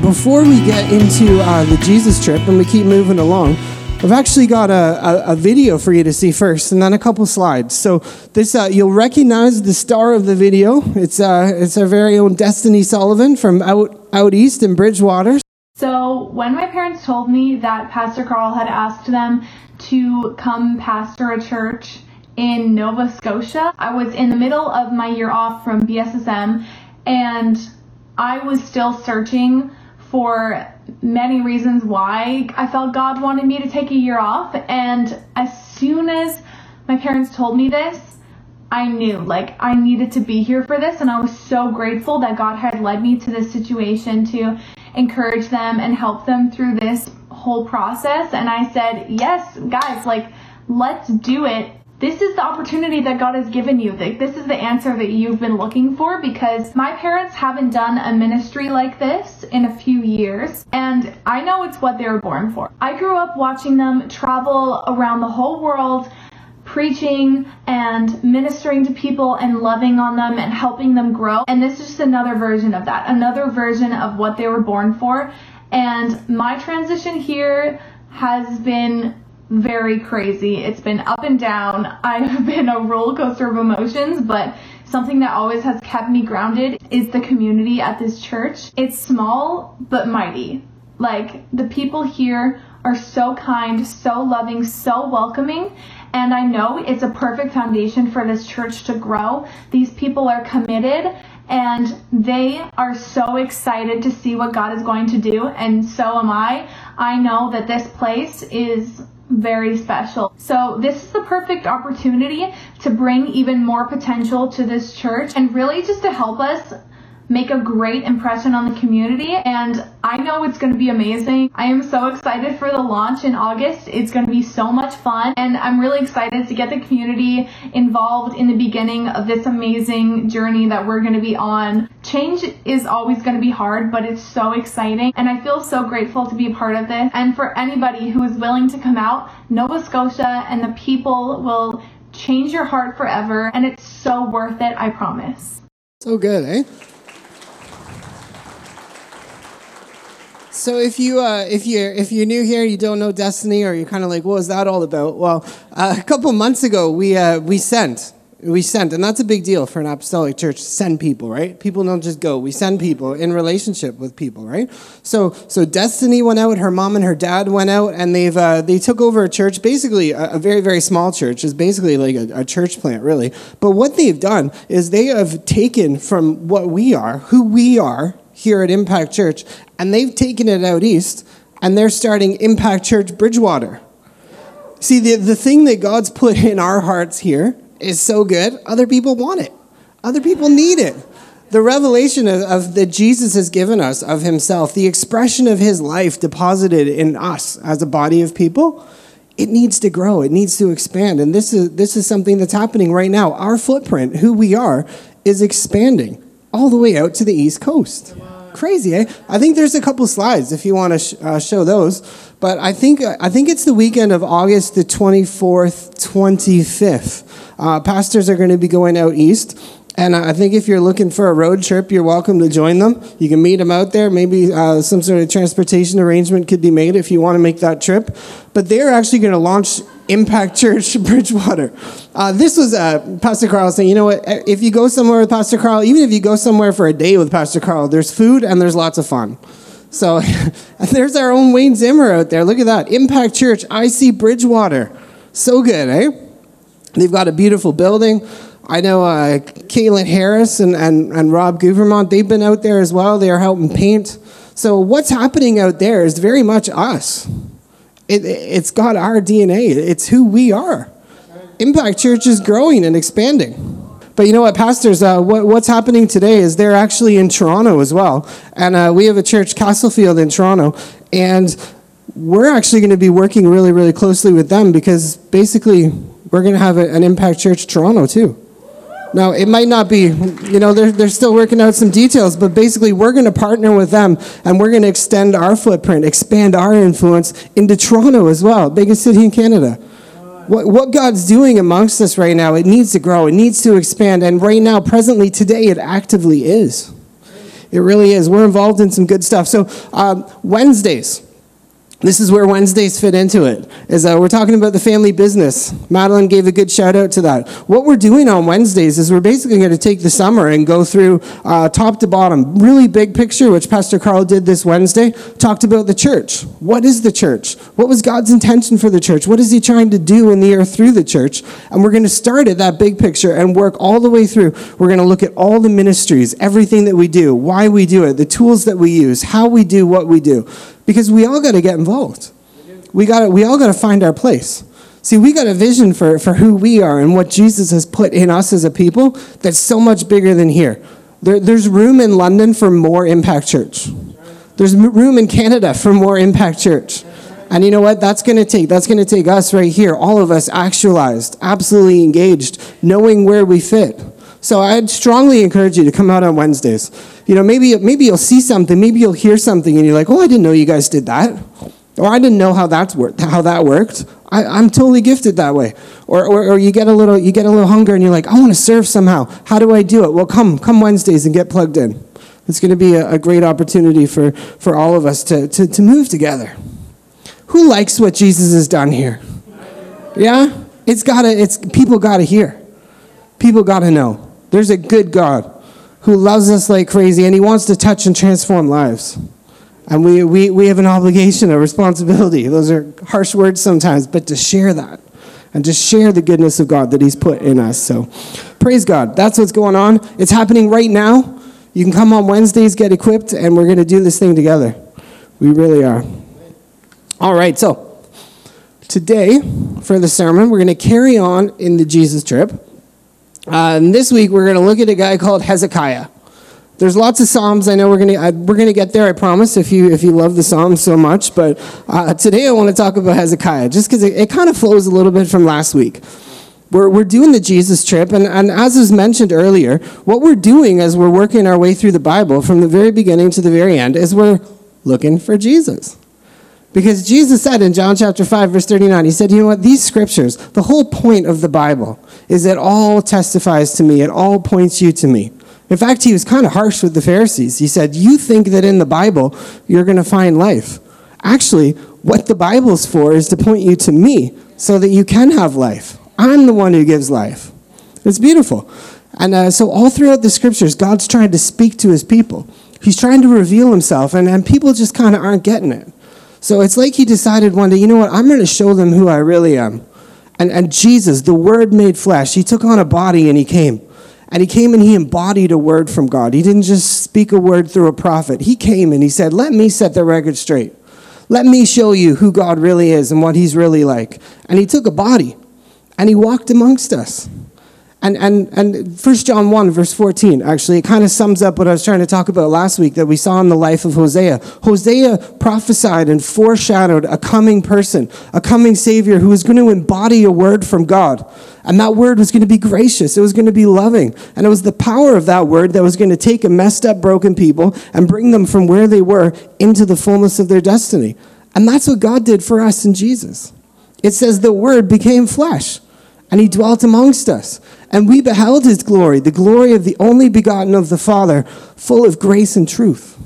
before we get into uh, the Jesus trip and we keep moving along, I've actually got a, a, a, video for you to see first, and then a couple slides. So this uh, you'll recognize the star of the video. It's uh, it's our very own Destiny Sullivan from out out east in Bridgewater. So when my parents told me that Pastor Carl had asked them to come pastor a church in Nova Scotia, I was in the middle of my year off from BSSM, and I was still searching for many reasons why I felt God wanted me to take a year off. And as soon as my parents told me this, I knew like I needed to be here for this. And I was so grateful that God had led me to this situation to encourage them and help them through this whole process. And I said, yes, guys, like, let's do it this is the opportunity that God has given you. This is the answer that you've been looking for because my parents haven't done a ministry like this in a few years, and I know it's what they were born for. I grew up watching them travel around the whole world preaching and ministering to people and loving on them and helping them grow. And this is just another version of that, another version of what they were born for. And my transition here has been very crazy. It's been up and down. I've been a roller coaster of emotions, but something that always has kept me grounded is the community at this church. It's small, but mighty. Like, the people here are so kind, so loving, so welcoming. And I know it's a perfect foundation for this church to grow. These people are committed and they are so excited to see what God is going to do. And so am I. I know that this place is very special. So this is the perfect opportunity to bring even more potential to this church and really just to help us make a great impression on the community and I know it's going to be amazing. I am so excited for the launch in August. It's going to be so much fun and I'm really excited to get the community involved in the beginning of this amazing journey that we're going to be on. Change is always going to be hard, but it's so exciting and I feel so grateful to be a part of this. And for anybody who is willing to come out, Nova Scotia and the people will change your heart forever and it's so worth it, I promise. So good, eh? So if you uh, if you if you're new here, you don't know Destiny, or you're kind of like, what was that all about? Well, uh, a couple months ago, we uh, we sent we sent, and that's a big deal for an apostolic church. Send people, right? People don't just go. We send people in relationship with people, right? So so Destiny went out. Her mom and her dad went out, and they've uh, they took over a church, basically a, a very very small church. It's basically like a, a church plant, really. But what they've done is they have taken from what we are, who we are here at Impact Church, and they've taken it out east, and they're starting Impact Church Bridgewater. See, the, the thing that God's put in our hearts here is so good, other people want it. Other people need it. The revelation of, of that Jesus has given us of himself, the expression of his life deposited in us as a body of people, it needs to grow, it needs to expand. And this is, this is something that's happening right now. Our footprint, who we are, is expanding all the way out to the East Coast. Crazy, eh? I think there's a couple slides if you want to sh- uh, show those. But I think I think it's the weekend of August the 24th, 25th. Uh, pastors are going to be going out east. And I think if you're looking for a road trip, you're welcome to join them. You can meet them out there. Maybe uh, some sort of transportation arrangement could be made if you want to make that trip. But they're actually going to launch Impact Church Bridgewater. Uh, this was uh, Pastor Carl saying, you know what, if you go somewhere with Pastor Carl, even if you go somewhere for a day with Pastor Carl, there's food and there's lots of fun. So there's our own Wayne Zimmer out there. Look at that. Impact Church, IC Bridgewater. So good, eh? They've got a beautiful building. I know uh, Caitlin Harris and, and, and Rob Guvermont, they've been out there as well. They are helping paint. So what's happening out there is very much us. It, it's got our DNA, it's who we are. Impact Church is growing and expanding. But you know what, pastors, uh, what, what's happening today is they're actually in Toronto as well. And uh, we have a church, Castlefield, in Toronto. And we're actually going to be working really, really closely with them because basically we're going to have a, an Impact Church Toronto too. Now, it might not be, you know, they're, they're still working out some details, but basically, we're going to partner with them and we're going to extend our footprint, expand our influence into Toronto as well, biggest city in Canada. What, what God's doing amongst us right now, it needs to grow, it needs to expand, and right now, presently, today, it actively is. It really is. We're involved in some good stuff. So, um, Wednesdays, this is where Wednesdays fit into it. Is uh, we're talking about the family business. Madeline gave a good shout out to that. What we're doing on Wednesdays is we're basically going to take the summer and go through uh, top to bottom, really big picture, which Pastor Carl did this Wednesday. Talked about the church. What is the church? What was God's intention for the church? What is He trying to do in the earth through the church? And we're going to start at that big picture and work all the way through. We're going to look at all the ministries, everything that we do, why we do it, the tools that we use, how we do what we do because we all got to get involved. We got we all got to find our place. See, we got a vision for, for who we are and what Jesus has put in us as a people that's so much bigger than here. There, there's room in London for more Impact Church. There's room in Canada for more Impact Church. And you know what? That's going to take that's going to take us right here, all of us actualized, absolutely engaged, knowing where we fit. So I'd strongly encourage you to come out on Wednesdays. You know, maybe maybe you'll see something, maybe you'll hear something, and you're like, "Oh, I didn't know you guys did that," or "I didn't know how that's how that worked." I, am totally gifted that way. Or, or, or, you get a little you get a little hunger, and you're like, "I want to serve somehow. How do I do it?" Well, come come Wednesdays and get plugged in. It's going to be a, a great opportunity for for all of us to, to to move together. Who likes what Jesus has done here? Yeah, it's gotta. It's people gotta hear. People gotta know. There's a good God who loves us like crazy and he wants to touch and transform lives. And we, we, we have an obligation, a responsibility. Those are harsh words sometimes, but to share that and to share the goodness of God that he's put in us. So praise God. That's what's going on. It's happening right now. You can come on Wednesdays, get equipped, and we're going to do this thing together. We really are. All right, so today for the sermon, we're going to carry on in the Jesus trip. Uh, and this week we're going to look at a guy called Hezekiah. There's lots of psalms. I know we're going to we're going to get there. I promise. If you if you love the psalms so much, but uh, today I want to talk about Hezekiah, just because it, it kind of flows a little bit from last week. We're, we're doing the Jesus trip, and, and as was mentioned earlier, what we're doing as we're working our way through the Bible from the very beginning to the very end is we're looking for Jesus. Because Jesus said in John chapter 5, verse 39, He said, You know what? These scriptures, the whole point of the Bible is it all testifies to me, it all points you to me. In fact, He was kind of harsh with the Pharisees. He said, You think that in the Bible you're going to find life. Actually, what the Bible's for is to point you to me so that you can have life. I'm the one who gives life. It's beautiful. And uh, so, all throughout the scriptures, God's trying to speak to his people. He's trying to reveal himself, and, and people just kind of aren't getting it. So it's like he decided one day, you know what, I'm going to show them who I really am. And, and Jesus, the Word made flesh, he took on a body and he came. And he came and he embodied a word from God. He didn't just speak a word through a prophet. He came and he said, Let me set the record straight. Let me show you who God really is and what he's really like. And he took a body and he walked amongst us. And, and, and 1 John 1, verse 14, actually, it kind of sums up what I was trying to talk about last week that we saw in the life of Hosea. Hosea prophesied and foreshadowed a coming person, a coming Savior who was going to embody a word from God. And that word was going to be gracious, it was going to be loving. And it was the power of that word that was going to take a messed up, broken people and bring them from where they were into the fullness of their destiny. And that's what God did for us in Jesus. It says the word became flesh and he dwelt amongst us. And we beheld his glory, the glory of the only begotten of the Father, full of grace and truth.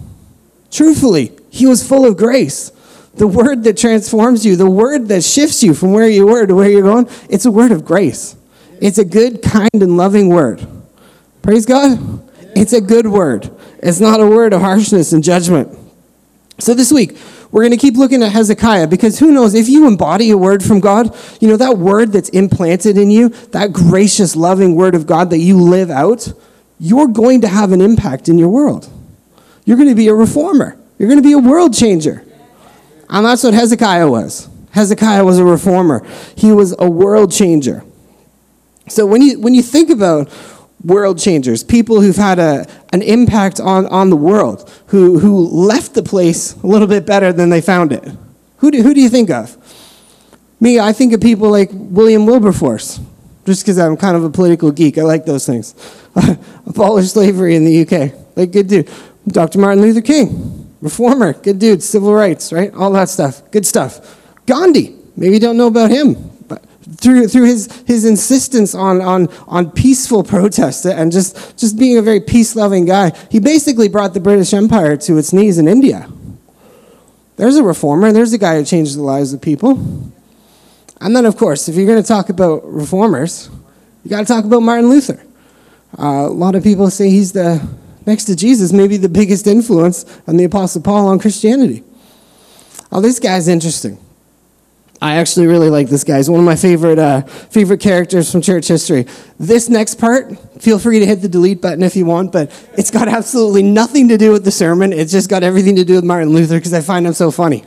Truthfully, he was full of grace. The word that transforms you, the word that shifts you from where you were to where you're going, it's a word of grace. It's a good, kind, and loving word. Praise God. It's a good word. It's not a word of harshness and judgment. So this week, we're going to keep looking at Hezekiah because who knows, if you embody a word from God, you know, that word that's implanted in you, that gracious, loving word of God that you live out, you're going to have an impact in your world. You're going to be a reformer, you're going to be a world changer. And that's what Hezekiah was. Hezekiah was a reformer, he was a world changer. So when you, when you think about world changers, people who've had a, an impact on, on the world, who, who left the place a little bit better than they found it. Who do, who do you think of? Me, I think of people like William Wilberforce, just because I'm kind of a political geek. I like those things. Abolish slavery in the UK. Like, good dude. Dr. Martin Luther King, reformer, good dude, civil rights, right? All that stuff. Good stuff. Gandhi, maybe you don't know about him, through, through his, his insistence on, on, on peaceful protest and just, just being a very peace loving guy, he basically brought the British Empire to its knees in India. There's a reformer, there's a guy who changed the lives of people. And then, of course, if you're going to talk about reformers, you got to talk about Martin Luther. Uh, a lot of people say he's the, next to Jesus, maybe the biggest influence on the Apostle Paul on Christianity. Oh, this guy's interesting. I actually really like this guy. He's one of my favorite uh, favorite characters from church history. This next part, feel free to hit the delete button if you want, but it's got absolutely nothing to do with the sermon. It's just got everything to do with Martin Luther because I find him so funny.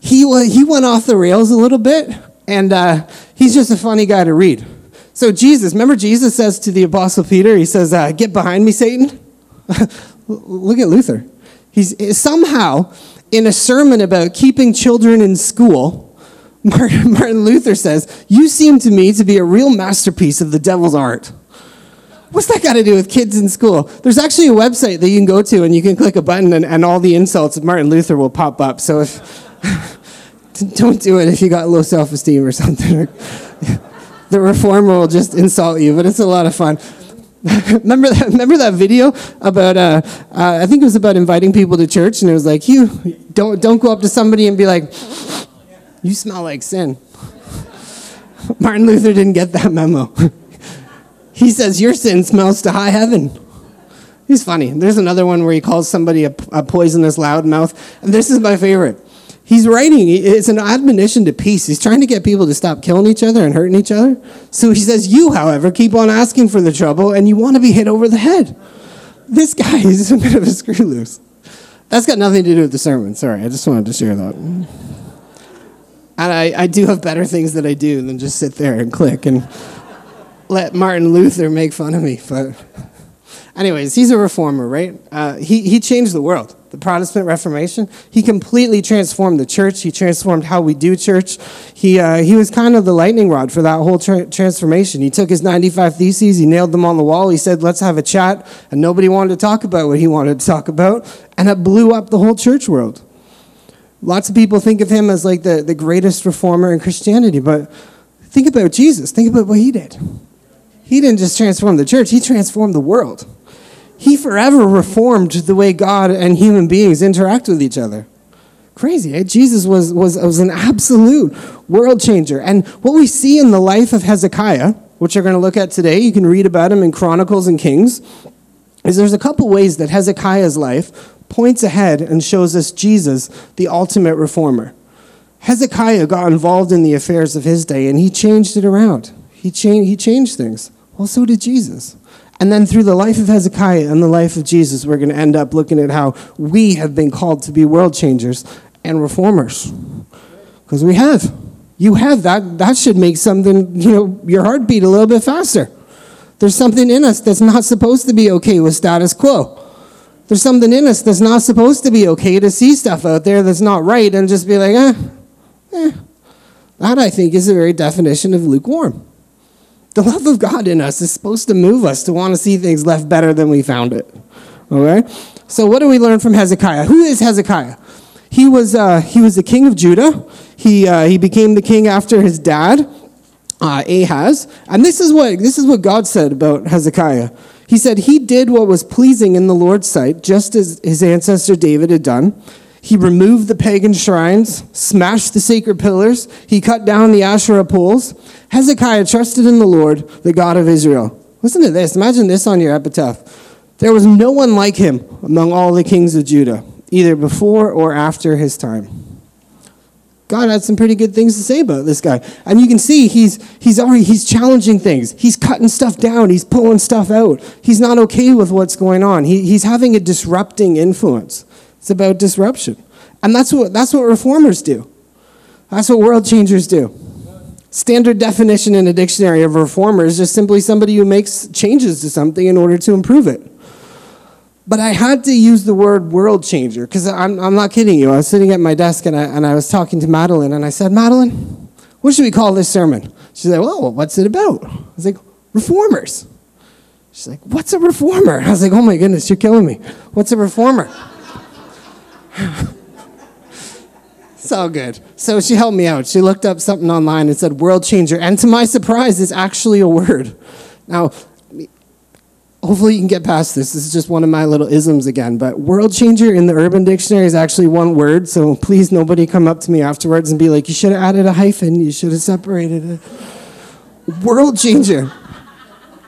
He he went off the rails a little bit, and uh, he's just a funny guy to read. So Jesus, remember Jesus says to the apostle Peter, he says, uh, "Get behind me, Satan." Look at Luther. He's somehow in a sermon about keeping children in school. Martin Luther says, You seem to me to be a real masterpiece of the devil's art. What's that got to do with kids in school? There's actually a website that you can go to and you can click a button and, and all the insults of Martin Luther will pop up. So if don't do it if you got low self esteem or something. the reformer will just insult you, but it's a lot of fun. remember that? Remember that video about? Uh, uh, I think it was about inviting people to church, and it was like, "You don't don't go up to somebody and be like, you smell like sin." Martin Luther didn't get that memo. he says your sin smells to high heaven. He's funny. There's another one where he calls somebody a, a poisonous loudmouth, and this is my favorite. He's writing, it's an admonition to peace. He's trying to get people to stop killing each other and hurting each other. So he says, You, however, keep on asking for the trouble and you want to be hit over the head. This guy is a bit of a screw loose. That's got nothing to do with the sermon. Sorry, I just wanted to share that. And I, I do have better things that I do than just sit there and click and let Martin Luther make fun of me. But, anyways, he's a reformer, right? Uh, he, he changed the world the Protestant Reformation. He completely transformed the church. He transformed how we do church. He, uh, he was kind of the lightning rod for that whole tra- transformation. He took his 95 theses, he nailed them on the wall. He said, let's have a chat. And nobody wanted to talk about what he wanted to talk about. And it blew up the whole church world. Lots of people think of him as like the, the greatest reformer in Christianity, but think about Jesus. Think about what he did. He didn't just transform the church, he transformed the world he forever reformed the way God and human beings interact with each other. Crazy, eh? Jesus was, was, was an absolute world changer. And what we see in the life of Hezekiah, which we're going to look at today, you can read about him in Chronicles and Kings, is there's a couple ways that Hezekiah's life points ahead and shows us Jesus, the ultimate reformer. Hezekiah got involved in the affairs of his day and he changed it around. He, changed, he changed things. Well, so did Jesus. And then through the life of Hezekiah and the life of Jesus, we're going to end up looking at how we have been called to be world changers and reformers. Because we have. You have that. That should make something, you know, your heart beat a little bit faster. There's something in us that's not supposed to be okay with status quo. There's something in us that's not supposed to be okay to see stuff out there that's not right and just be like, eh, eh. That, I think, is the very definition of lukewarm. The love of God in us is supposed to move us to want to see things left better than we found it. Okay? So, what do we learn from Hezekiah? Who is Hezekiah? He was, uh, he was the king of Judah. He, uh, he became the king after his dad, uh, Ahaz. And this is, what, this is what God said about Hezekiah. He said, He did what was pleasing in the Lord's sight, just as his ancestor David had done. He removed the pagan shrines, smashed the sacred pillars, he cut down the Asherah poles. Hezekiah trusted in the Lord, the God of Israel. Listen to this. Imagine this on your epitaph. There was no one like him among all the kings of Judah, either before or after his time. God had some pretty good things to say about this guy. And you can see he's, he's already he's challenging things. He's cutting stuff down. He's pulling stuff out. He's not okay with what's going on. He, he's having a disrupting influence. It's about disruption. And that's what, that's what reformers do. That's what world changers do. Standard definition in a dictionary of reformer is just simply somebody who makes changes to something in order to improve it. But I had to use the word world changer because I'm, I'm not kidding you. I was sitting at my desk and I, and I was talking to Madeline and I said, Madeline, what should we call this sermon? She's like, well, what's it about? I was like, reformers. She's like, what's a reformer? I was like, oh my goodness, you're killing me. What's a reformer? it's all good. So she helped me out. She looked up something online and said world changer. And to my surprise, it's actually a word. Now, hopefully you can get past this. This is just one of my little isms again. But world changer in the Urban Dictionary is actually one word. So please, nobody come up to me afterwards and be like, you should have added a hyphen. You should have separated it. World changer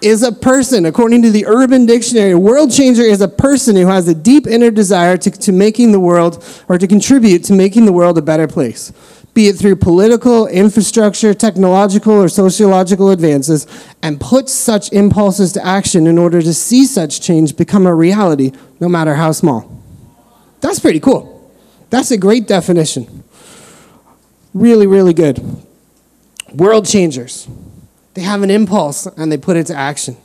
is a person, according to the Urban Dictionary, a world changer is a person who has a deep inner desire to, to making the world or to contribute to making the world a better place, be it through political, infrastructure, technological, or sociological advances, and put such impulses to action in order to see such change become a reality, no matter how small. That's pretty cool. That's a great definition. Really, really good. World changers. They have an impulse and they put it to action.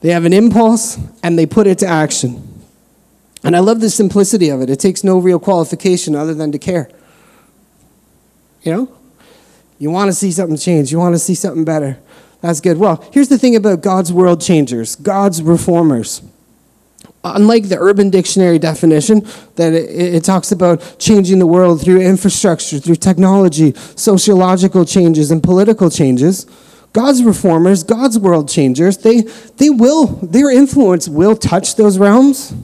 They have an impulse and they put it to action. And I love the simplicity of it. It takes no real qualification other than to care. You know? You want to see something change, you want to see something better. That's good. Well, here's the thing about God's world changers, God's reformers unlike the urban dictionary definition that it, it, talks about changing the world through infrastructure through technology sociological changes and political changes god's reformers god's world changers they, they will their influence will touch those realms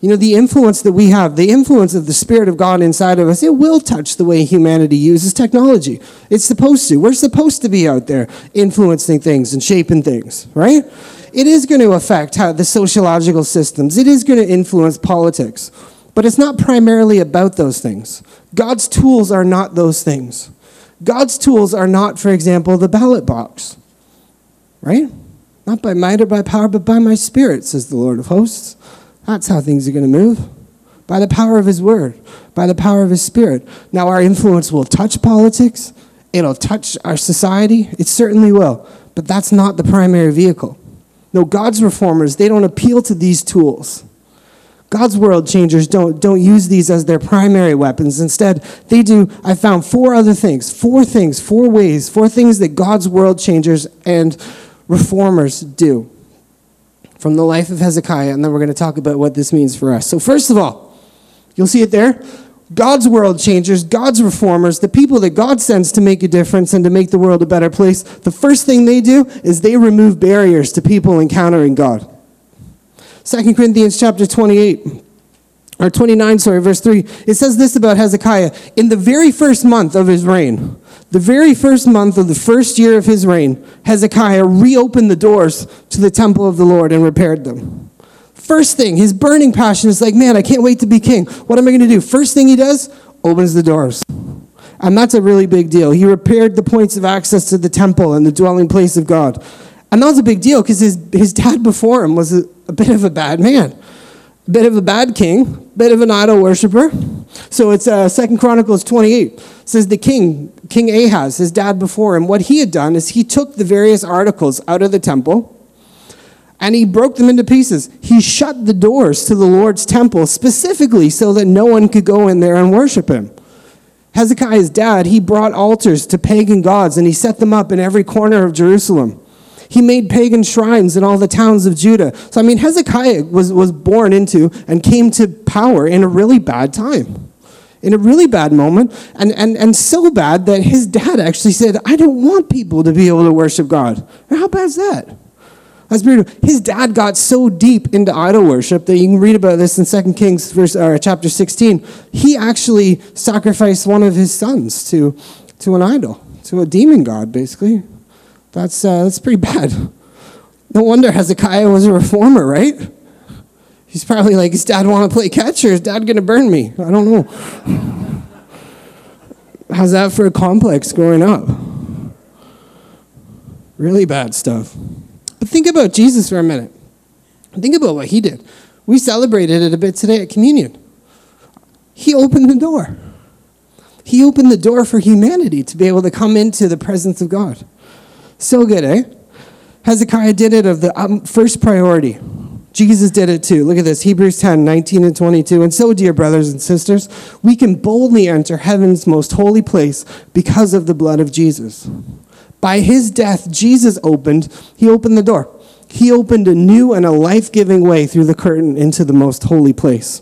you know the influence that we have the influence of the spirit of god inside of us it will touch the way humanity uses technology it's supposed to we're supposed to be out there influencing things and shaping things right it is going to affect how the sociological systems, it is going to influence politics. But it's not primarily about those things. God's tools are not those things. God's tools are not, for example, the ballot box. Right? Not by might or by power, but by my spirit, says the Lord of hosts. That's how things are going to move. By the power of his word, by the power of his spirit. Now, our influence will touch politics, it'll touch our society. It certainly will. But that's not the primary vehicle. No, God's reformers, they don't appeal to these tools. God's world changers don't, don't use these as their primary weapons. Instead, they do, I found four other things, four things, four ways, four things that God's world changers and reformers do from the life of Hezekiah, and then we're going to talk about what this means for us. So, first of all, you'll see it there. God's world changers, God's reformers, the people that God sends to make a difference and to make the world a better place, the first thing they do is they remove barriers to people encountering God. 2 Corinthians chapter 28 or 29 sorry verse 3 it says this about Hezekiah in the very first month of his reign the very first month of the first year of his reign Hezekiah reopened the doors to the temple of the Lord and repaired them First thing, his burning passion is like, man, I can't wait to be king. What am I going to do? First thing he does, opens the doors. And that's a really big deal. He repaired the points of access to the temple and the dwelling place of God. And that was a big deal because his, his dad before him was a, a bit of a bad man, a bit of a bad king, a bit of an idol worshiper. So it's uh, Second Chronicles 28. It says the king, King Ahaz, his dad before him, what he had done is he took the various articles out of the temple and he broke them into pieces. He shut the doors to the Lord's temple specifically so that no one could go in there and worship him. Hezekiah's dad, he brought altars to pagan gods and he set them up in every corner of Jerusalem. He made pagan shrines in all the towns of Judah. So, I mean, Hezekiah was, was born into and came to power in a really bad time, in a really bad moment, and, and, and so bad that his dad actually said, I don't want people to be able to worship God. How bad is that? That's beautiful. His dad got so deep into idol worship that you can read about this in 2 Kings verse, uh, chapter 16. He actually sacrificed one of his sons to, to an idol, to a demon god, basically. That's, uh, that's pretty bad. No wonder Hezekiah was a reformer, right? He's probably like, his dad want to play catch or is dad going to burn me? I don't know. How's that for a complex growing up? Really bad stuff. But think about Jesus for a minute. Think about what he did. We celebrated it a bit today at communion. He opened the door. He opened the door for humanity to be able to come into the presence of God. So good, eh? Hezekiah did it of the um, first priority. Jesus did it too. Look at this Hebrews 10 19 and 22. And so, dear brothers and sisters, we can boldly enter heaven's most holy place because of the blood of Jesus. By his death, Jesus opened, he opened the door. He opened a new and a life giving way through the curtain into the most holy place.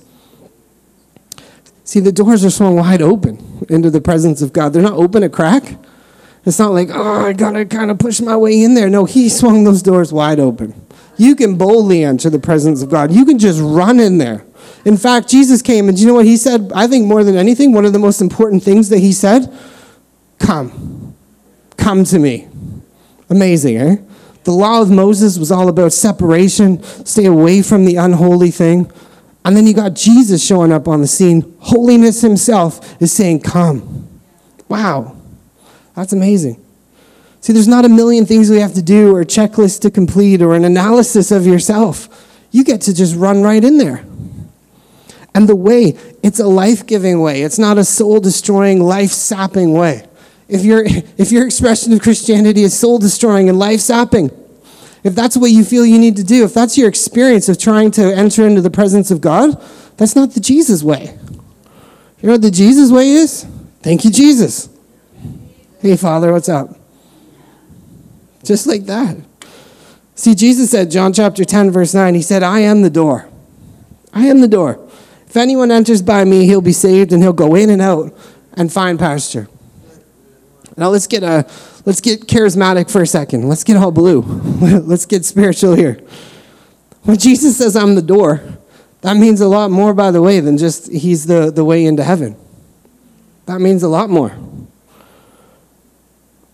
See, the doors are swung wide open into the presence of God. They're not open a crack. It's not like, oh, I gotta kind of push my way in there. No, he swung those doors wide open. You can boldly enter the presence of God. You can just run in there. In fact, Jesus came, and you know what he said? I think more than anything, one of the most important things that he said come. Come to me. Amazing, eh? The law of Moses was all about separation, stay away from the unholy thing. And then you got Jesus showing up on the scene. Holiness himself is saying, Come. Wow. That's amazing. See, there's not a million things we have to do or a checklist to complete or an analysis of yourself. You get to just run right in there. And the way, it's a life giving way, it's not a soul destroying, life sapping way. If, your if your expression of Christianity is soul destroying and life sapping, if that's what you feel you need to do, if that's your experience of trying to enter into the presence of God, that's not the Jesus way. You know what the Jesus way is? Thank you, Jesus. Hey, Father, what's up? Just like that. See, Jesus said, John chapter 10, verse 9, He said, I am the door. I am the door. If anyone enters by me, he'll be saved and he'll go in and out and find pasture. Now let's get a let's get charismatic for a second. Let's get all blue. let's get spiritual here. When Jesus says I'm the door, that means a lot more by the way than just he's the, the way into heaven. That means a lot more.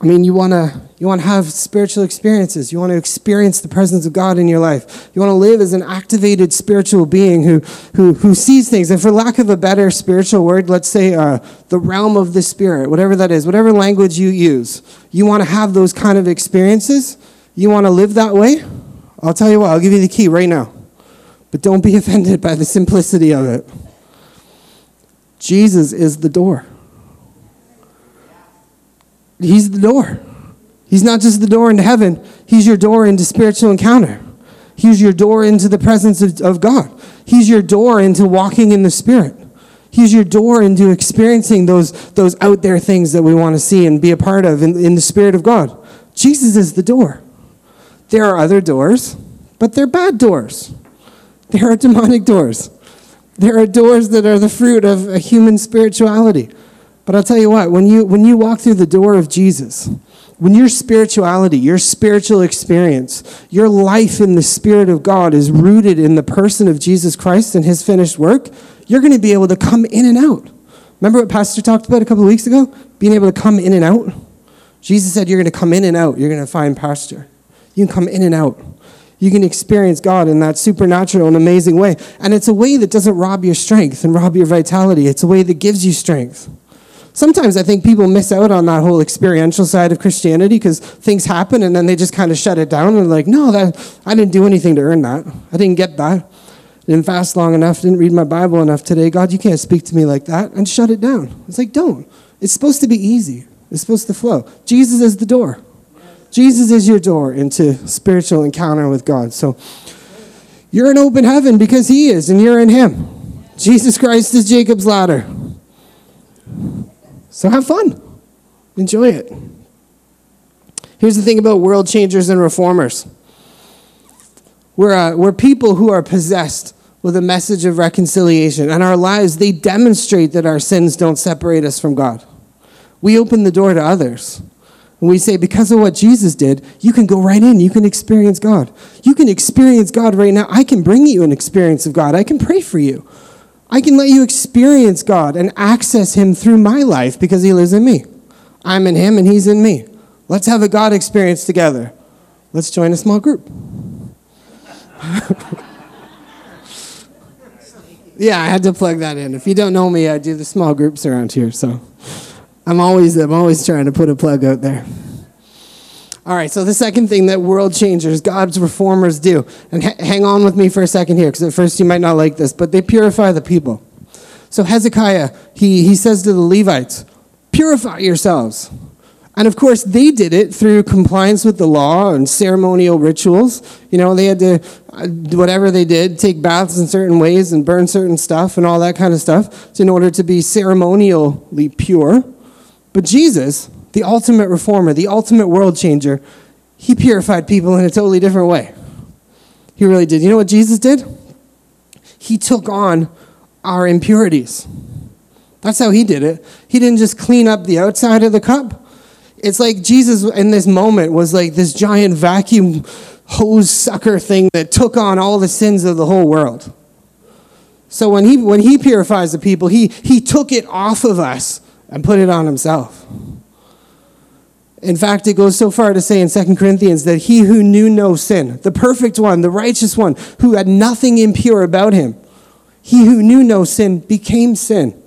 I mean, you want to you want to have spiritual experiences. You want to experience the presence of God in your life. You want to live as an activated spiritual being who who who sees things. And for lack of a better spiritual word, let's say uh, the realm of the spirit, whatever that is, whatever language you use. You want to have those kind of experiences. You want to live that way. I'll tell you what. I'll give you the key right now. But don't be offended by the simplicity of it. Jesus is the door. He's the door. He's not just the door into heaven, He's your door into spiritual encounter. He's your door into the presence of, of God. He's your door into walking in the Spirit. He's your door into experiencing those, those out there things that we want to see and be a part of in, in the Spirit of God. Jesus is the door. There are other doors, but they're bad doors. There are demonic doors. There are doors that are the fruit of a human spirituality. But I'll tell you what, when you, when you walk through the door of Jesus, when your spirituality, your spiritual experience, your life in the Spirit of God is rooted in the person of Jesus Christ and his finished work, you're going to be able to come in and out. Remember what Pastor talked about a couple weeks ago? Being able to come in and out? Jesus said, You're going to come in and out. You're going to find pasture. You can come in and out. You can experience God in that supernatural and amazing way. And it's a way that doesn't rob your strength and rob your vitality, it's a way that gives you strength. Sometimes I think people miss out on that whole experiential side of Christianity because things happen and then they just kind of shut it down and like, no, that I didn't do anything to earn that. I didn't get that. Didn't fast long enough, didn't read my Bible enough today. God, you can't speak to me like that. And shut it down. It's like, don't. It's supposed to be easy. It's supposed to flow. Jesus is the door. Jesus is your door into spiritual encounter with God. So you're in open heaven because He is, and you're in Him. Jesus Christ is Jacob's ladder. So have fun, enjoy it. Here's the thing about world changers and reformers we're, uh, we're people who are possessed with a message of reconciliation, and our lives, they demonstrate that our sins don't separate us from God. We open the door to others. And we say, because of what Jesus did, you can go right in. You can experience God. You can experience God right now. I can bring you an experience of God. I can pray for you. I can let you experience God and access Him through my life because He lives in me. I'm in Him and He's in me. Let's have a God experience together. Let's join a small group. yeah, I had to plug that in. If you don't know me, I do the small groups around here, so I'm always I'm always trying to put a plug out there. All right, so the second thing that world changers, God's reformers do, and ha- hang on with me for a second here, because at first you might not like this, but they purify the people. So Hezekiah, he, he says to the Levites, Purify yourselves. And of course, they did it through compliance with the law and ceremonial rituals. You know, they had to, uh, whatever they did, take baths in certain ways and burn certain stuff and all that kind of stuff in order to be ceremonially pure. But Jesus, the ultimate reformer, the ultimate world changer, he purified people in a totally different way. He really did. You know what Jesus did? He took on our impurities. That's how he did it. He didn't just clean up the outside of the cup. It's like Jesus in this moment was like this giant vacuum hose sucker thing that took on all the sins of the whole world. So when he, when he purifies the people, he, he took it off of us and put it on himself. In fact, it goes so far to say in 2 Corinthians that he who knew no sin, the perfect one, the righteous one, who had nothing impure about him, he who knew no sin became sin.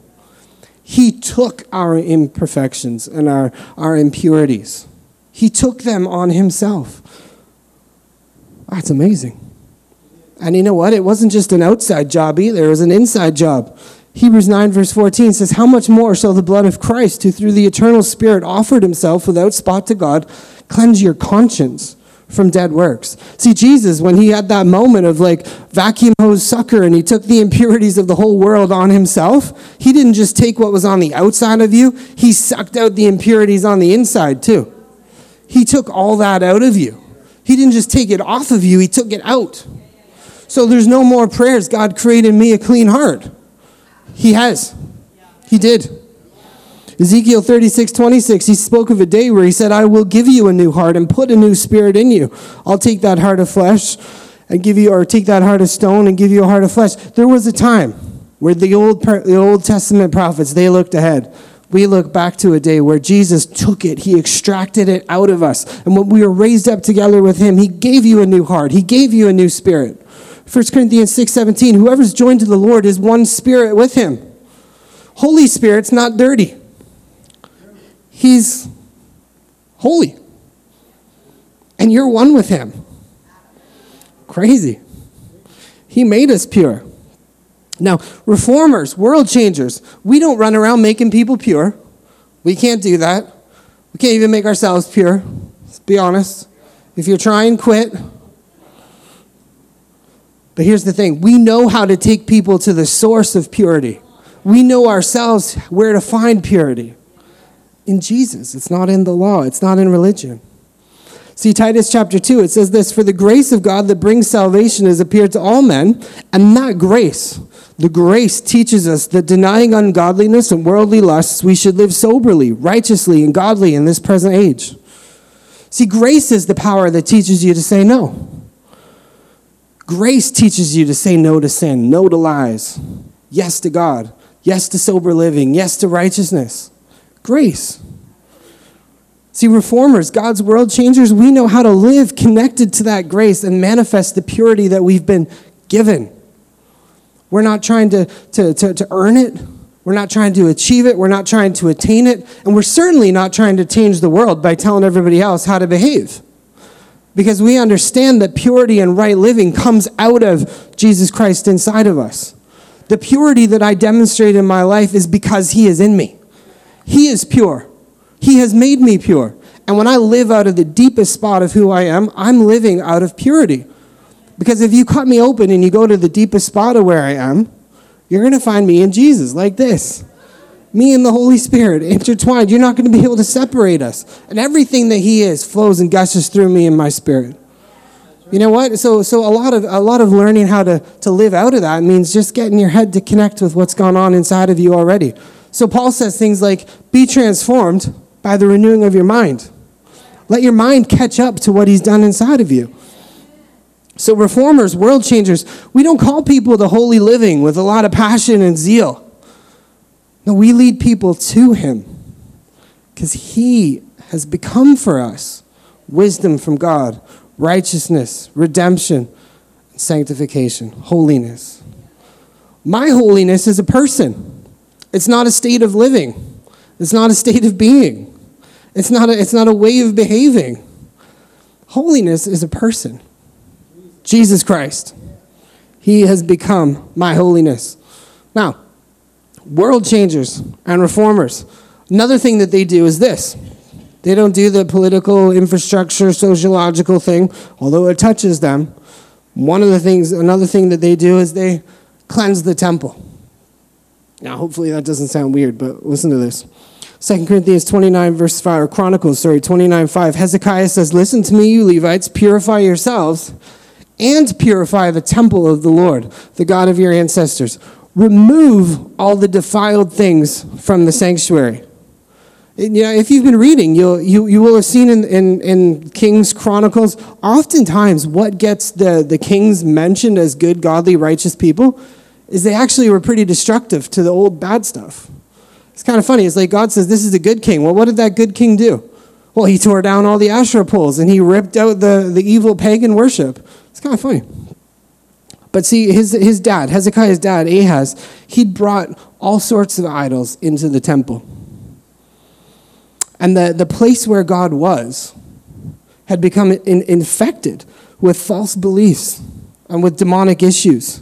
He took our imperfections and our, our impurities. He took them on himself. That's amazing. And you know what? It wasn't just an outside job either, it was an inside job. Hebrews 9, verse 14 says, How much more shall the blood of Christ, who through the eternal Spirit offered himself without spot to God, cleanse your conscience from dead works? See, Jesus, when he had that moment of like vacuum hose sucker and he took the impurities of the whole world on himself, he didn't just take what was on the outside of you, he sucked out the impurities on the inside too. He took all that out of you. He didn't just take it off of you, he took it out. So there's no more prayers. God created me a clean heart. He has. He did. Ezekiel 36, 26, he spoke of a day where he said, I will give you a new heart and put a new spirit in you. I'll take that heart of flesh and give you, or take that heart of stone and give you a heart of flesh. There was a time where the Old, the Old Testament prophets, they looked ahead. We look back to a day where Jesus took it, he extracted it out of us. And when we were raised up together with him, he gave you a new heart, he gave you a new spirit. 1 Corinthians 6:17 Whoever's joined to the Lord is one spirit with him. Holy Spirit's not dirty. He's holy. And you're one with him. Crazy. He made us pure. Now, reformers, world changers, we don't run around making people pure. We can't do that. We can't even make ourselves pure. Let's be honest. If you're trying, quit. But here's the thing we know how to take people to the source of purity. We know ourselves where to find purity. In Jesus. It's not in the law, it's not in religion. See, Titus chapter 2, it says this For the grace of God that brings salvation has appeared to all men, and that grace, the grace teaches us that denying ungodliness and worldly lusts, we should live soberly, righteously, and godly in this present age. See, grace is the power that teaches you to say no. Grace teaches you to say no to sin, no to lies, yes to God, yes to sober living, yes to righteousness. Grace. See, reformers, God's world changers, we know how to live connected to that grace and manifest the purity that we've been given. We're not trying to, to, to, to, earn it. We're not trying to achieve it. We're not trying to attain it. And we're certainly not trying to change the world by telling everybody else how to behave because we understand that purity and right living comes out of Jesus Christ inside of us. The purity that I demonstrate in my life is because He is in me. He is pure. He has made me pure. And when I live out of the deepest spot of who I am, I'm living out of purity. Because if you cut me open and you go to the deepest spot of where I am, you're going to find me in Jesus, like this me and the Holy Spirit intertwined. You're not going to be able to separate us. And everything that He is flows and gushes through me and my spirit. You know what? So, so a lot of a lot of learning how to, to live out of that means just getting your head to connect with what's gone on inside of you already. So Paul says things like, "Be transformed by the renewing of your mind." Let your mind catch up to what he's done inside of you. So reformers, world changers, we don't call people to holy living with a lot of passion and zeal. No, we lead people to Him because He has become for us wisdom from God, righteousness, redemption, sanctification, holiness. My holiness is a person, it's not a state of living, it's not a state of being, it's not a, it's not a way of behaving. Holiness is a person. Jesus Christ. He has become my holiness. Now, world changers and reformers. Another thing that they do is this they don't do the political infrastructure, sociological thing, although it touches them. One of the things, another thing that they do is they cleanse the temple. Now, hopefully that doesn't sound weird, but listen to this. 2 Corinthians 29, verse 5, or Chronicles, sorry, 29, 5. Hezekiah says, Listen to me, you Levites, purify yourselves and purify the temple of the Lord, the God of your ancestors. Remove all the defiled things from the sanctuary. You know, if you've been reading, you'll, you, you will have seen in, in, in Kings Chronicles, oftentimes what gets the, the kings mentioned as good, godly, righteous people is they actually were pretty destructive to the old bad stuff. It's kind of funny. It's like God says, This is a good king. Well, what did that good king do? Well, he tore down all the Asherah poles and he ripped out the, the evil pagan worship. It's kind of funny. But see, his, his dad, Hezekiah's dad, Ahaz, he'd brought all sorts of idols into the temple. And the, the place where God was had become in, infected with false beliefs and with demonic issues.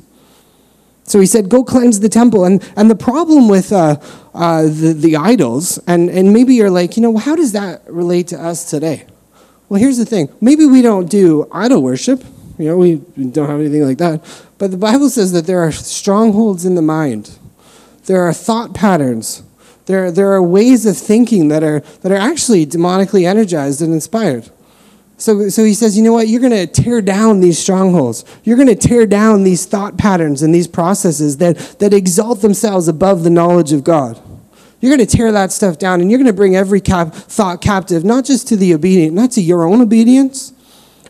So he said, Go cleanse the temple. And, and the problem with uh, uh, the, the idols, and, and maybe you're like, you know, how does that relate to us today? Well, here's the thing maybe we don't do idol worship. You know, we don't have anything like that. But the Bible says that there are strongholds in the mind, there are thought patterns, there, there are ways of thinking that are, that are actually demonically energized and inspired. So, so he says, you know what? You're going to tear down these strongholds. You're going to tear down these thought patterns and these processes that, that exalt themselves above the knowledge of God. You're going to tear that stuff down and you're going to bring every cap- thought captive, not just to the obedient, not to your own obedience,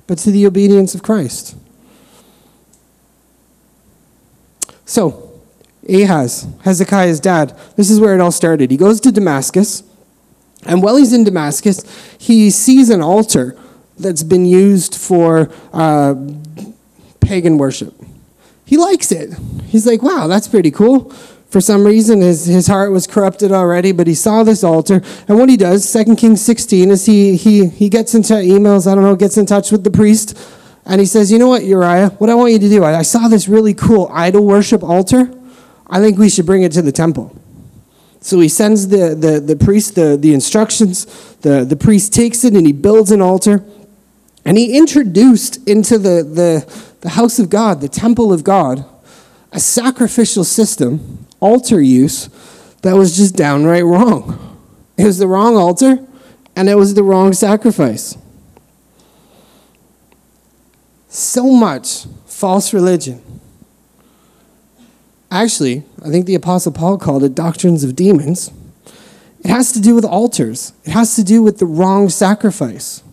but to the obedience of Christ. So, Ahaz, Hezekiah's dad, this is where it all started. He goes to Damascus, and while he's in Damascus, he sees an altar that's been used for uh, pagan worship. He likes it. He's like, wow, that's pretty cool. For some reason, his, his heart was corrupted already, but he saw this altar. And what he does, 2 Kings 16, is he, he, he gets into emails, I don't know, gets in touch with the priest, and he says, You know what, Uriah, what I want you to do, I, I saw this really cool idol worship altar. I think we should bring it to the temple. So he sends the, the, the priest the, the instructions. The, the priest takes it and he builds an altar. And he introduced into the, the, the house of God, the temple of God, a sacrificial system, altar use, that was just downright wrong. It was the wrong altar, and it was the wrong sacrifice. So much false religion. Actually, I think the Apostle Paul called it doctrines of demons. It has to do with altars, it has to do with the wrong sacrifice.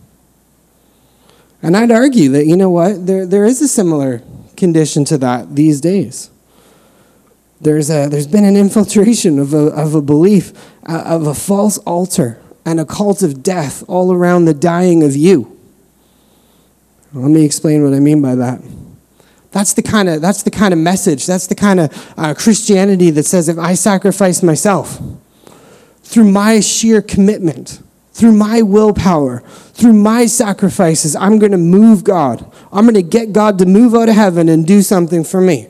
And I'd argue that, you know what, there, there is a similar condition to that these days. There's, a, there's been an infiltration of a, of a belief, uh, of a false altar, and a cult of death all around the dying of you. Let me explain what I mean by that. That's the kind of, that's the kind of message, that's the kind of uh, Christianity that says if I sacrifice myself through my sheer commitment, through my willpower, through my sacrifices, I'm going to move God. I'm going to get God to move out of heaven and do something for me.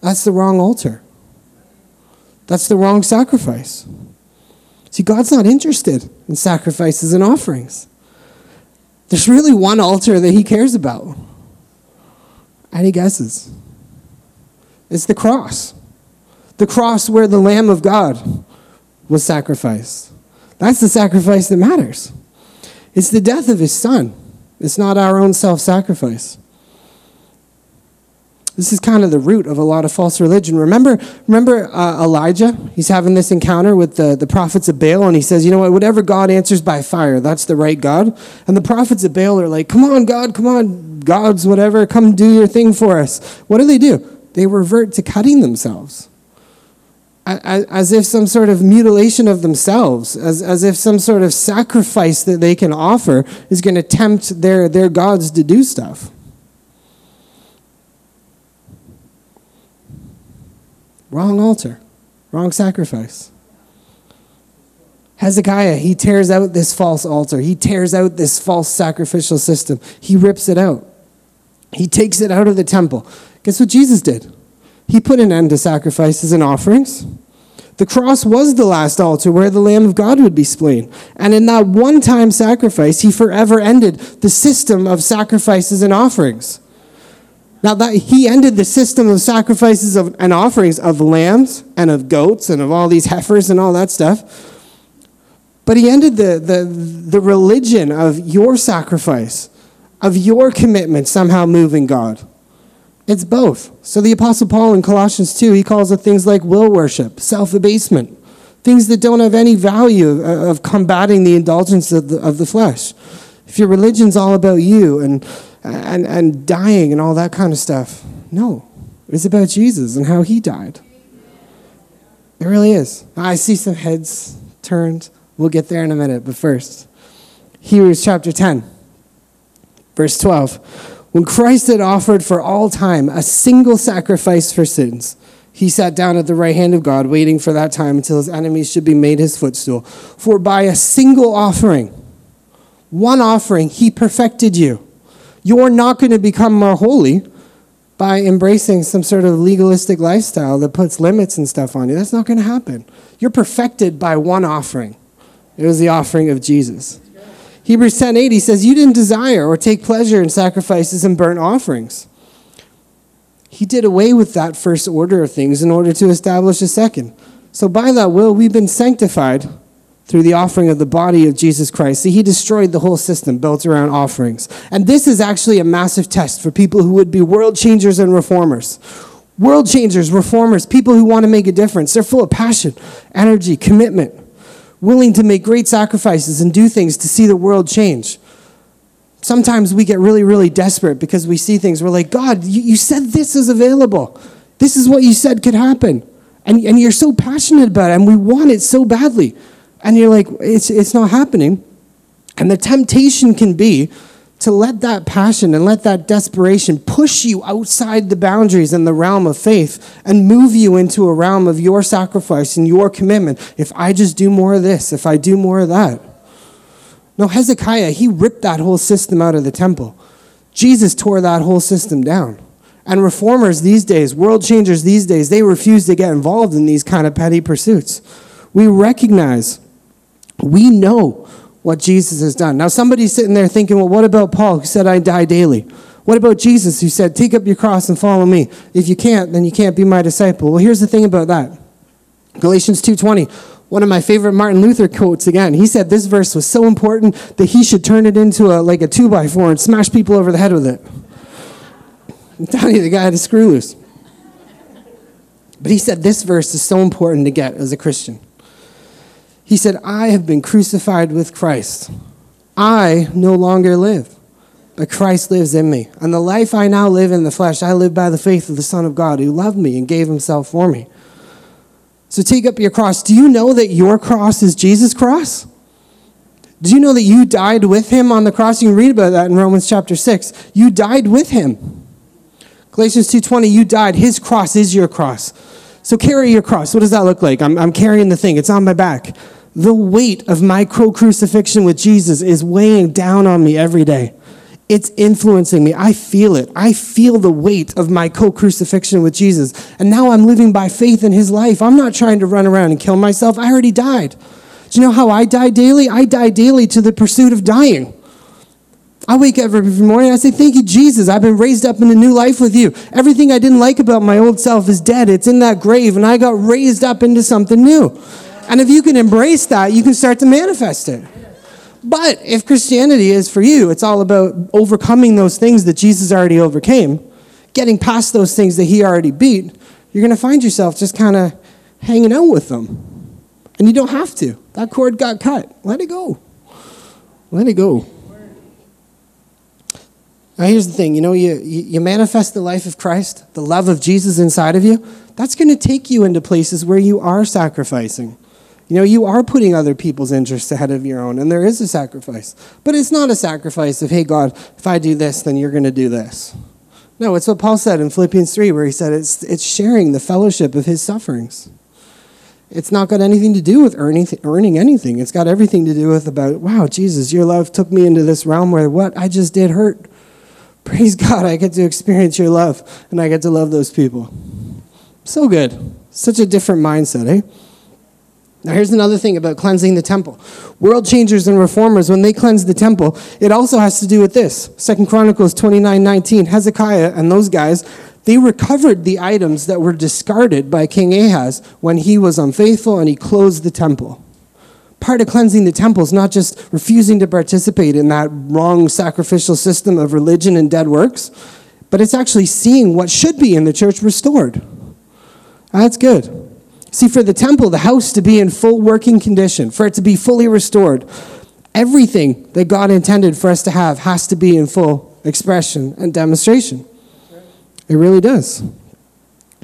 That's the wrong altar. That's the wrong sacrifice. See, God's not interested in sacrifices and offerings. There's really one altar that He cares about. Any guesses? It's the cross. The cross where the Lamb of God was sacrificed. That's the sacrifice that matters. It's the death of his son. It's not our own self sacrifice. This is kind of the root of a lot of false religion. Remember, remember uh, Elijah? He's having this encounter with the, the prophets of Baal, and he says, You know what? Whatever God answers by fire, that's the right God. And the prophets of Baal are like, Come on, God, come on, gods, whatever, come do your thing for us. What do they do? They revert to cutting themselves as if some sort of mutilation of themselves, as, as if some sort of sacrifice that they can offer is going to tempt their, their gods to do stuff. Wrong altar, wrong sacrifice. Hezekiah, he tears out this false altar. He tears out this false sacrificial system. He rips it out. He takes it out of the temple. Guess what Jesus did? He put an end to sacrifices and offerings. The cross was the last altar where the Lamb of God would be slain. And in that one time sacrifice, he forever ended the system of sacrifices and offerings. Now that he ended the system of sacrifices of, and offerings of lambs and of goats and of all these heifers and all that stuff. But he ended the, the, the religion of your sacrifice, of your commitment somehow moving God. It's both. So the Apostle Paul in Colossians 2, he calls it things like will worship, self abasement, things that don't have any value of, combating the indulgence of the, of the flesh. If your religion's all about you and, and, and dying and all that kind of stuff, no. It's about Jesus and how he died. It really is. I see some heads turned. We'll get there in a minute, but first, Hebrews chapter 10, verse 12. When Christ had offered for all time a single sacrifice for sins, he sat down at the right hand of God, waiting for that time until his enemies should be made his footstool. For by a single offering, one offering, he perfected you. You're not going to become more holy by embracing some sort of legalistic lifestyle that puts limits and stuff on you. That's not going to happen. You're perfected by one offering. It was the offering of Jesus. Hebrews 10:8 he says you didn't desire or take pleasure in sacrifices and burnt offerings. He did away with that first order of things in order to establish a second. So by that will we've been sanctified through the offering of the body of Jesus Christ. See, he destroyed the whole system built around offerings. And this is actually a massive test for people who would be world changers and reformers. World changers, reformers, people who want to make a difference. They're full of passion, energy, commitment willing to make great sacrifices and do things to see the world change. Sometimes we get really, really desperate because we see things. We're like, God, you, you said this is available. This is what you said could happen. And, and you're so passionate about it, and we want it so badly. And you're like, it's, it's not happening. And the temptation can be to let that passion and let that desperation push you outside the boundaries and the realm of faith and move you into a realm of your sacrifice and your commitment. If I just do more of this, if I do more of that. No, Hezekiah, he ripped that whole system out of the temple. Jesus tore that whole system down. And reformers these days, world changers these days, they refuse to get involved in these kind of petty pursuits. We recognize, we know what Jesus has done. Now, somebody's sitting there thinking, well, what about Paul who said, I die daily? What about Jesus who said, take up your cross and follow me? If you can't, then you can't be my disciple. Well, here's the thing about that. Galatians 2.20, one of my favorite Martin Luther quotes again. He said this verse was so important that he should turn it into a, like a two by four and smash people over the head with it. I'm telling you, the guy had a screw loose. But he said this verse is so important to get as a Christian. He said, I have been crucified with Christ. I no longer live, but Christ lives in me. And the life I now live in the flesh, I live by the faith of the Son of God who loved me and gave himself for me. So take up your cross. Do you know that your cross is Jesus' cross? Do you know that you died with him on the cross? You can read about that in Romans chapter 6. You died with him. Galatians 2:20, you died. His cross is your cross. So carry your cross. What does that look like? I'm, I'm carrying the thing. It's on my back. The weight of my co crucifixion with Jesus is weighing down on me every day. It's influencing me. I feel it. I feel the weight of my co crucifixion with Jesus. And now I'm living by faith in his life. I'm not trying to run around and kill myself. I already died. Do you know how I die daily? I die daily to the pursuit of dying. I wake up every morning I say, Thank you, Jesus. I've been raised up in a new life with you. Everything I didn't like about my old self is dead. It's in that grave, and I got raised up into something new. And if you can embrace that, you can start to manifest it. But if Christianity is for you, it's all about overcoming those things that Jesus already overcame, getting past those things that he already beat, you're going to find yourself just kind of hanging out with them. And you don't have to. That cord got cut. Let it go. Let it go. Now, here's the thing you know, you, you manifest the life of Christ, the love of Jesus inside of you, that's going to take you into places where you are sacrificing. You know, you are putting other people's interests ahead of your own, and there is a sacrifice. But it's not a sacrifice of, hey, God, if I do this, then you're going to do this. No, it's what Paul said in Philippians 3, where he said it's, it's sharing the fellowship of his sufferings. It's not got anything to do with earning, earning anything. It's got everything to do with about, wow, Jesus, your love took me into this realm where what I just did hurt. Praise God, I get to experience your love, and I get to love those people. So good. Such a different mindset, eh? Now, here's another thing about cleansing the temple. World changers and reformers, when they cleanse the temple, it also has to do with this. Second Chronicles 29 19. Hezekiah and those guys, they recovered the items that were discarded by King Ahaz when he was unfaithful and he closed the temple. Part of cleansing the temple is not just refusing to participate in that wrong sacrificial system of religion and dead works, but it's actually seeing what should be in the church restored. That's good. See, for the temple, the house to be in full working condition, for it to be fully restored, everything that God intended for us to have has to be in full expression and demonstration. It really does.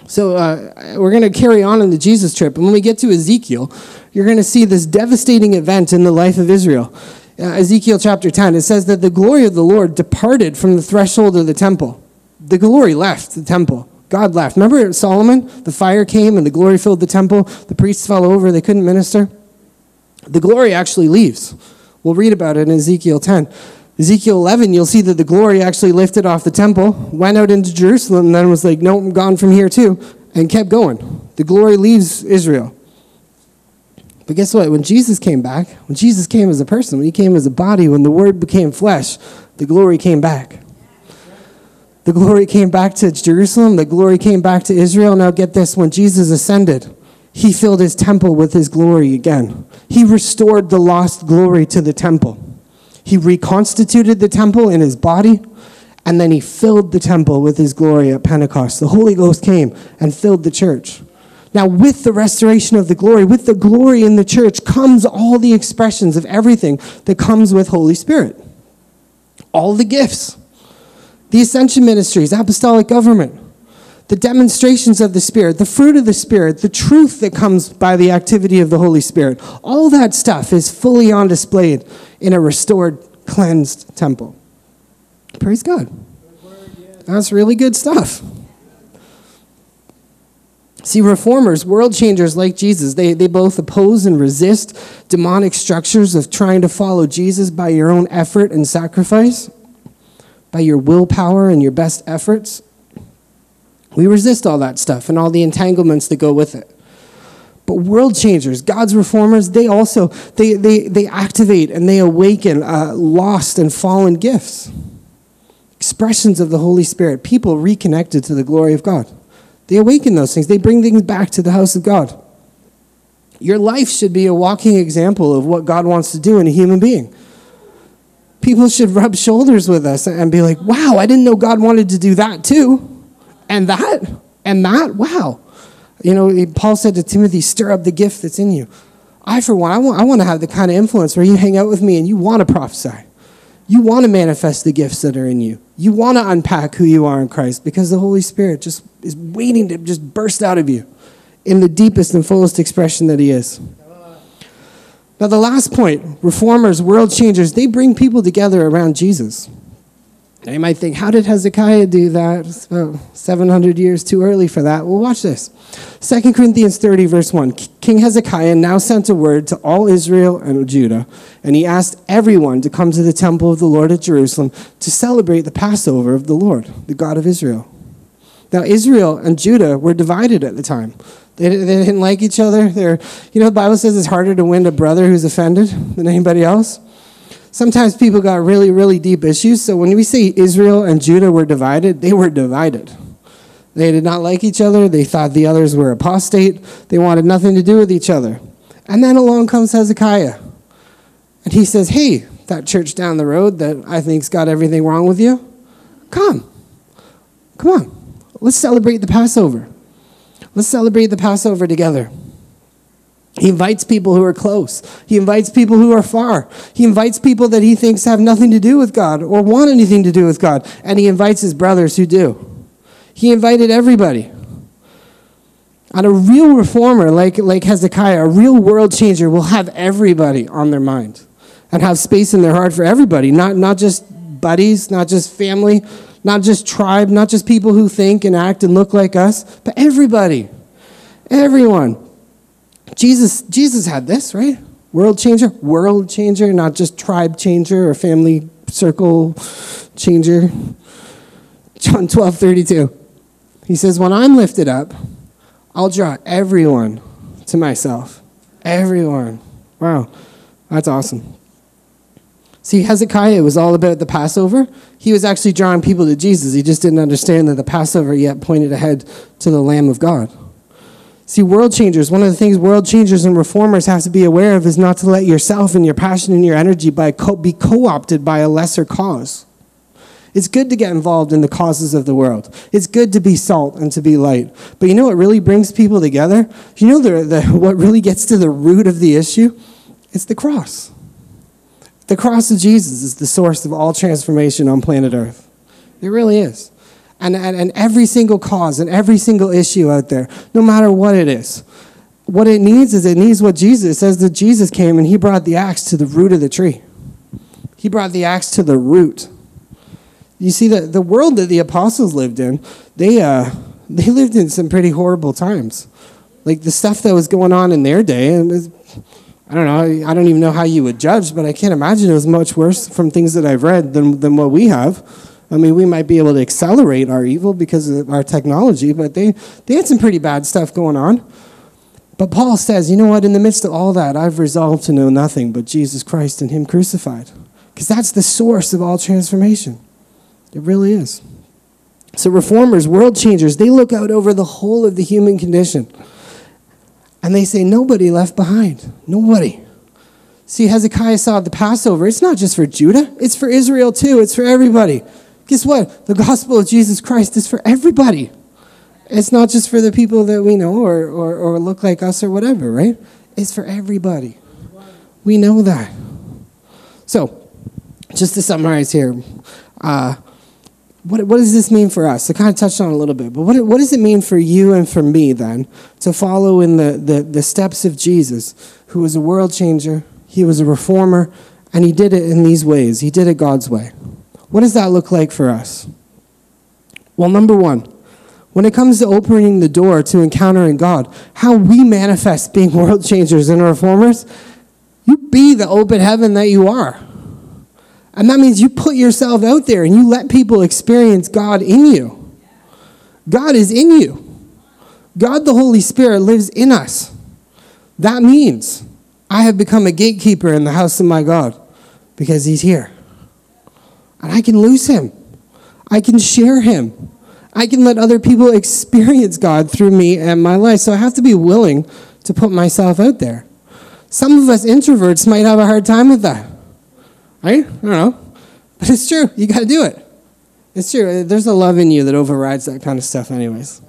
So uh, we're going to carry on in the Jesus trip. And when we get to Ezekiel, you're going to see this devastating event in the life of Israel. Uh, Ezekiel chapter 10, it says that the glory of the Lord departed from the threshold of the temple. The glory left the temple. God left. Remember Solomon? The fire came and the glory filled the temple. The priests fell over, they couldn't minister. The glory actually leaves. We'll read about it in Ezekiel 10. Ezekiel 11, you'll see that the glory actually lifted off the temple, went out into Jerusalem, and then was like, nope, I'm gone from here too, and kept going. The glory leaves Israel. But guess what? When Jesus came back, when Jesus came as a person, when he came as a body, when the word became flesh, the glory came back. The glory came back to Jerusalem. The glory came back to Israel. Now, get this when Jesus ascended, he filled his temple with his glory again. He restored the lost glory to the temple. He reconstituted the temple in his body, and then he filled the temple with his glory at Pentecost. The Holy Ghost came and filled the church. Now, with the restoration of the glory, with the glory in the church, comes all the expressions of everything that comes with Holy Spirit. All the gifts the ascension ministries, apostolic government, the demonstrations of the Spirit, the fruit of the Spirit, the truth that comes by the activity of the Holy Spirit. All that stuff is fully on display in a restored, cleansed temple. Praise God. That's really good stuff. See, reformers, world changers like Jesus, they, they both oppose and resist demonic structures of trying to follow Jesus by your own effort and sacrifice by your willpower and your best efforts. We resist all that stuff and all the entanglements that go with it. But world changers, God's reformers, they also they, they, they activate and they awaken uh, lost and fallen gifts. Expressions of the Holy Spirit, people reconnected to the glory of God. They awaken those things. They bring things back to the house of God. Your life should be a walking example of what God wants to do in a human being people should rub shoulders with us and be like, wow, I didn't know God wanted to do that too. And that, and that, wow. You know, Paul said to Timothy, stir up the gift that's in you. I, for one, I want, I want to have the kind of influence where you hang out with me and you want to prophesy. You want to manifest the gifts that are in you. You want to unpack who you are in Christ because the Holy Spirit just is waiting to just burst out of you in the deepest and fullest expression that He is. Now, the last point reformers, world changers, they bring people together around Jesus. Now, you might think, how did Hezekiah do that? It's about 700 years too early for that. Well, watch this. 2 Corinthians 30, verse 1. King Hezekiah now sent a word to all Israel and Judah, and he asked everyone to come to the temple of the Lord at Jerusalem to celebrate the Passover of the Lord, the God of Israel. Now, Israel and Judah were divided at the time. They, they didn't like each other. They're, you know, the Bible says it's harder to win a brother who's offended than anybody else. Sometimes people got really, really deep issues. So when we say Israel and Judah were divided, they were divided. They did not like each other. They thought the others were apostate. They wanted nothing to do with each other. And then along comes Hezekiah. And he says, Hey, that church down the road that I think's got everything wrong with you, come. Come on. Let's celebrate the Passover. Let's celebrate the Passover together. He invites people who are close. He invites people who are far. He invites people that he thinks have nothing to do with God or want anything to do with God. And he invites his brothers who do. He invited everybody. And a real reformer like, like Hezekiah, a real world changer, will have everybody on their mind and have space in their heart for everybody, not, not just buddies, not just family, not just tribe, not just people who think and act and look like us, but everybody. Everyone. Jesus, Jesus had this, right? World changer, world changer, not just tribe changer or family circle changer. John 12, 32. He says, When I'm lifted up, I'll draw everyone to myself. Everyone. Wow. That's awesome. See, Hezekiah was all about the Passover. He was actually drawing people to Jesus. He just didn't understand that the Passover yet pointed ahead to the Lamb of God. See, world changers, one of the things world changers and reformers have to be aware of is not to let yourself and your passion and your energy by co- be co opted by a lesser cause. It's good to get involved in the causes of the world. It's good to be salt and to be light. But you know what really brings people together? You know the, the, what really gets to the root of the issue? It's the cross. The cross of Jesus is the source of all transformation on planet Earth. It really is. And, and, and every single cause and every single issue out there, no matter what it is, what it needs is it needs what Jesus says that Jesus came and he brought the axe to the root of the tree. He brought the axe to the root. You see, the, the world that the apostles lived in, they, uh, they lived in some pretty horrible times. Like the stuff that was going on in their day, and I don't know. I don't even know how you would judge, but I can't imagine it was much worse from things that I've read than, than what we have. I mean, we might be able to accelerate our evil because of our technology, but they, they had some pretty bad stuff going on. But Paul says, you know what? In the midst of all that, I've resolved to know nothing but Jesus Christ and Him crucified. Because that's the source of all transformation. It really is. So, reformers, world changers, they look out over the whole of the human condition. And they say, nobody left behind. Nobody. See, Hezekiah saw the Passover. It's not just for Judah, it's for Israel too. It's for everybody. Guess what? The gospel of Jesus Christ is for everybody. It's not just for the people that we know or, or, or look like us or whatever, right? It's for everybody. We know that. So, just to summarize here, uh, what, what does this mean for us? I kind of touched on a little bit, but what, what does it mean for you and for me then to follow in the, the, the steps of Jesus, who was a world changer, he was a reformer, and he did it in these ways? He did it God's way. What does that look like for us? Well, number one, when it comes to opening the door to encountering God, how we manifest being world changers and reformers, you be the open heaven that you are. And that means you put yourself out there and you let people experience God in you. God is in you. God the Holy Spirit lives in us. That means I have become a gatekeeper in the house of my God because He's here. And I can lose Him, I can share Him. I can let other people experience God through me and my life. So I have to be willing to put myself out there. Some of us introverts might have a hard time with that. Right? I don't know. But it's true. You got to do it. It's true. There's a love in you that overrides that kind of stuff, anyways.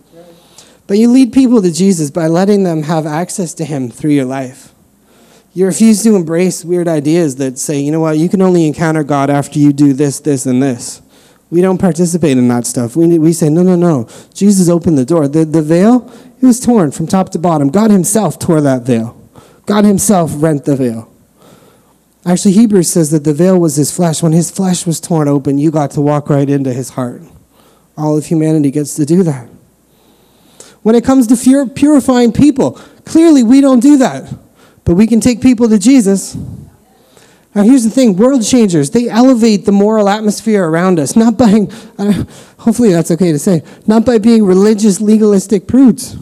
But you lead people to Jesus by letting them have access to Him through your life. You refuse to embrace weird ideas that say, you know what, you can only encounter God after you do this, this, and this. We don't participate in that stuff. We, we say, no, no, no. Jesus opened the door. The, the veil, it was torn from top to bottom. God Himself tore that veil, God Himself rent the veil. Actually, Hebrews says that the veil was his flesh. When his flesh was torn open, you got to walk right into his heart. All of humanity gets to do that. When it comes to purifying people, clearly we don't do that. But we can take people to Jesus. Now, here's the thing world changers, they elevate the moral atmosphere around us, not by, hopefully that's okay to say, not by being religious, legalistic prudes.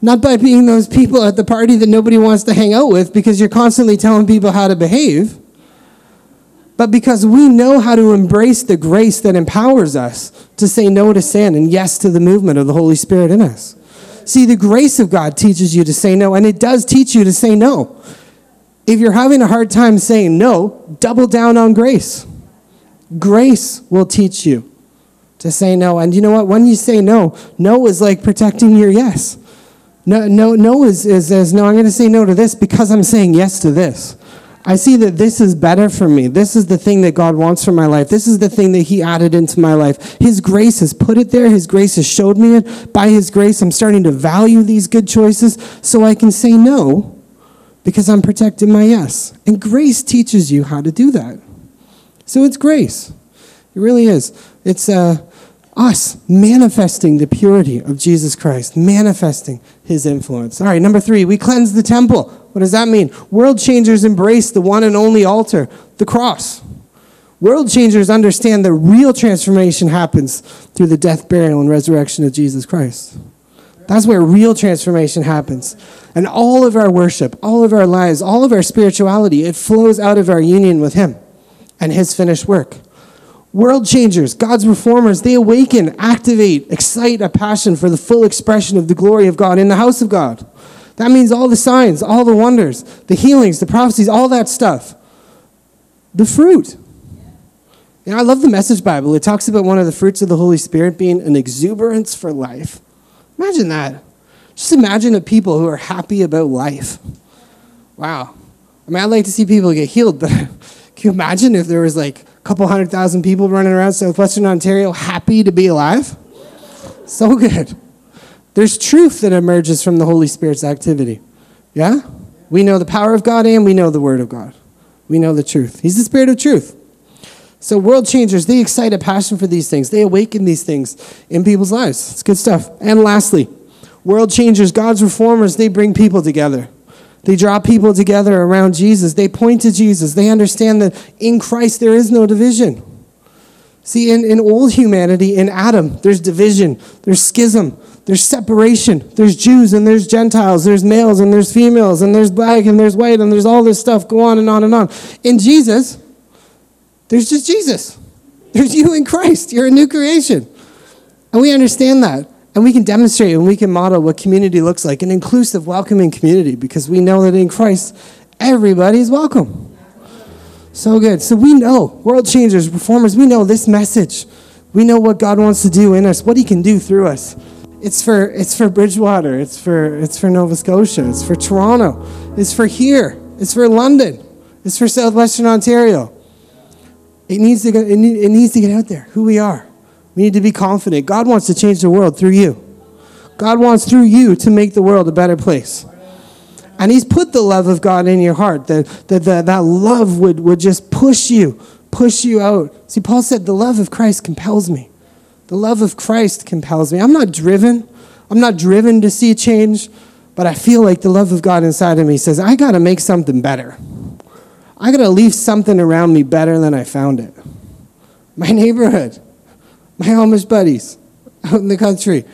Not by being those people at the party that nobody wants to hang out with because you're constantly telling people how to behave, but because we know how to embrace the grace that empowers us to say no to sin and yes to the movement of the Holy Spirit in us. See, the grace of God teaches you to say no, and it does teach you to say no. If you're having a hard time saying no, double down on grace. Grace will teach you to say no. And you know what? When you say no, no is like protecting your yes. No, no, no is, is, is no, I'm going to say no to this because I'm saying yes to this. I see that this is better for me. This is the thing that God wants for my life. This is the thing that He added into my life. His grace has put it there. His grace has showed me it. By His grace, I'm starting to value these good choices so I can say no because I'm protecting my yes. And grace teaches you how to do that. So it's grace. It really is. It's, uh, us manifesting the purity of Jesus Christ, manifesting his influence. All right, number three, we cleanse the temple. What does that mean? World changers embrace the one and only altar, the cross. World changers understand that real transformation happens through the death, burial, and resurrection of Jesus Christ. That's where real transformation happens. And all of our worship, all of our lives, all of our spirituality, it flows out of our union with Him and His finished work. World changers, God's reformers, they awaken, activate, excite a passion for the full expression of the glory of God in the house of God. That means all the signs, all the wonders, the healings, the prophecies, all that stuff. The fruit. You know, I love the Message Bible. It talks about one of the fruits of the Holy Spirit being an exuberance for life. Imagine that. Just imagine a people who are happy about life. Wow. I mean, I'd like to see people get healed, but can you imagine if there was like a couple hundred thousand people running around southwestern Ontario happy to be alive? So good. There's truth that emerges from the Holy Spirit's activity. Yeah? We know the power of God and we know the Word of God. We know the truth. He's the Spirit of truth. So, world changers, they excite a passion for these things. They awaken these things in people's lives. It's good stuff. And lastly, world changers, God's reformers, they bring people together. They draw people together around Jesus. They point to Jesus. They understand that in Christ there is no division. See, in, in old humanity, in Adam, there's division, there's schism, there's separation. There's Jews and there's Gentiles, there's males and there's females, and there's black and there's white, and there's all this stuff. Go on and on and on. In Jesus, there's just Jesus. There's you in Christ. You're a new creation. And we understand that. And we can demonstrate and we can model what community looks like an inclusive, welcoming community because we know that in Christ, everybody's welcome. So good. So we know, world changers, reformers, we know this message. We know what God wants to do in us, what He can do through us. It's for, it's for Bridgewater, it's for, it's for Nova Scotia, it's for Toronto, it's for here, it's for London, it's for Southwestern Ontario. It needs to, get, it, need, it needs to get out there, who we are. We need to be confident. God wants to change the world through you. God wants through you to make the world a better place. And He's put the love of God in your heart, that, that, that, that love would, would just push you, push you out. See, Paul said, The love of Christ compels me. The love of Christ compels me. I'm not driven. I'm not driven to see change, but I feel like the love of God inside of me says, I got to make something better. I got to leave something around me better than I found it. My neighborhood, my Amish buddies out in the country,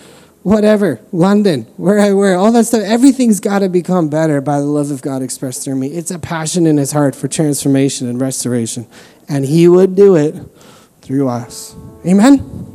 whatever, London, where I wear, all that stuff, everything's got to become better by the love of God expressed through me. It's a passion in his heart for transformation and restoration, and he would do it through us. Amen?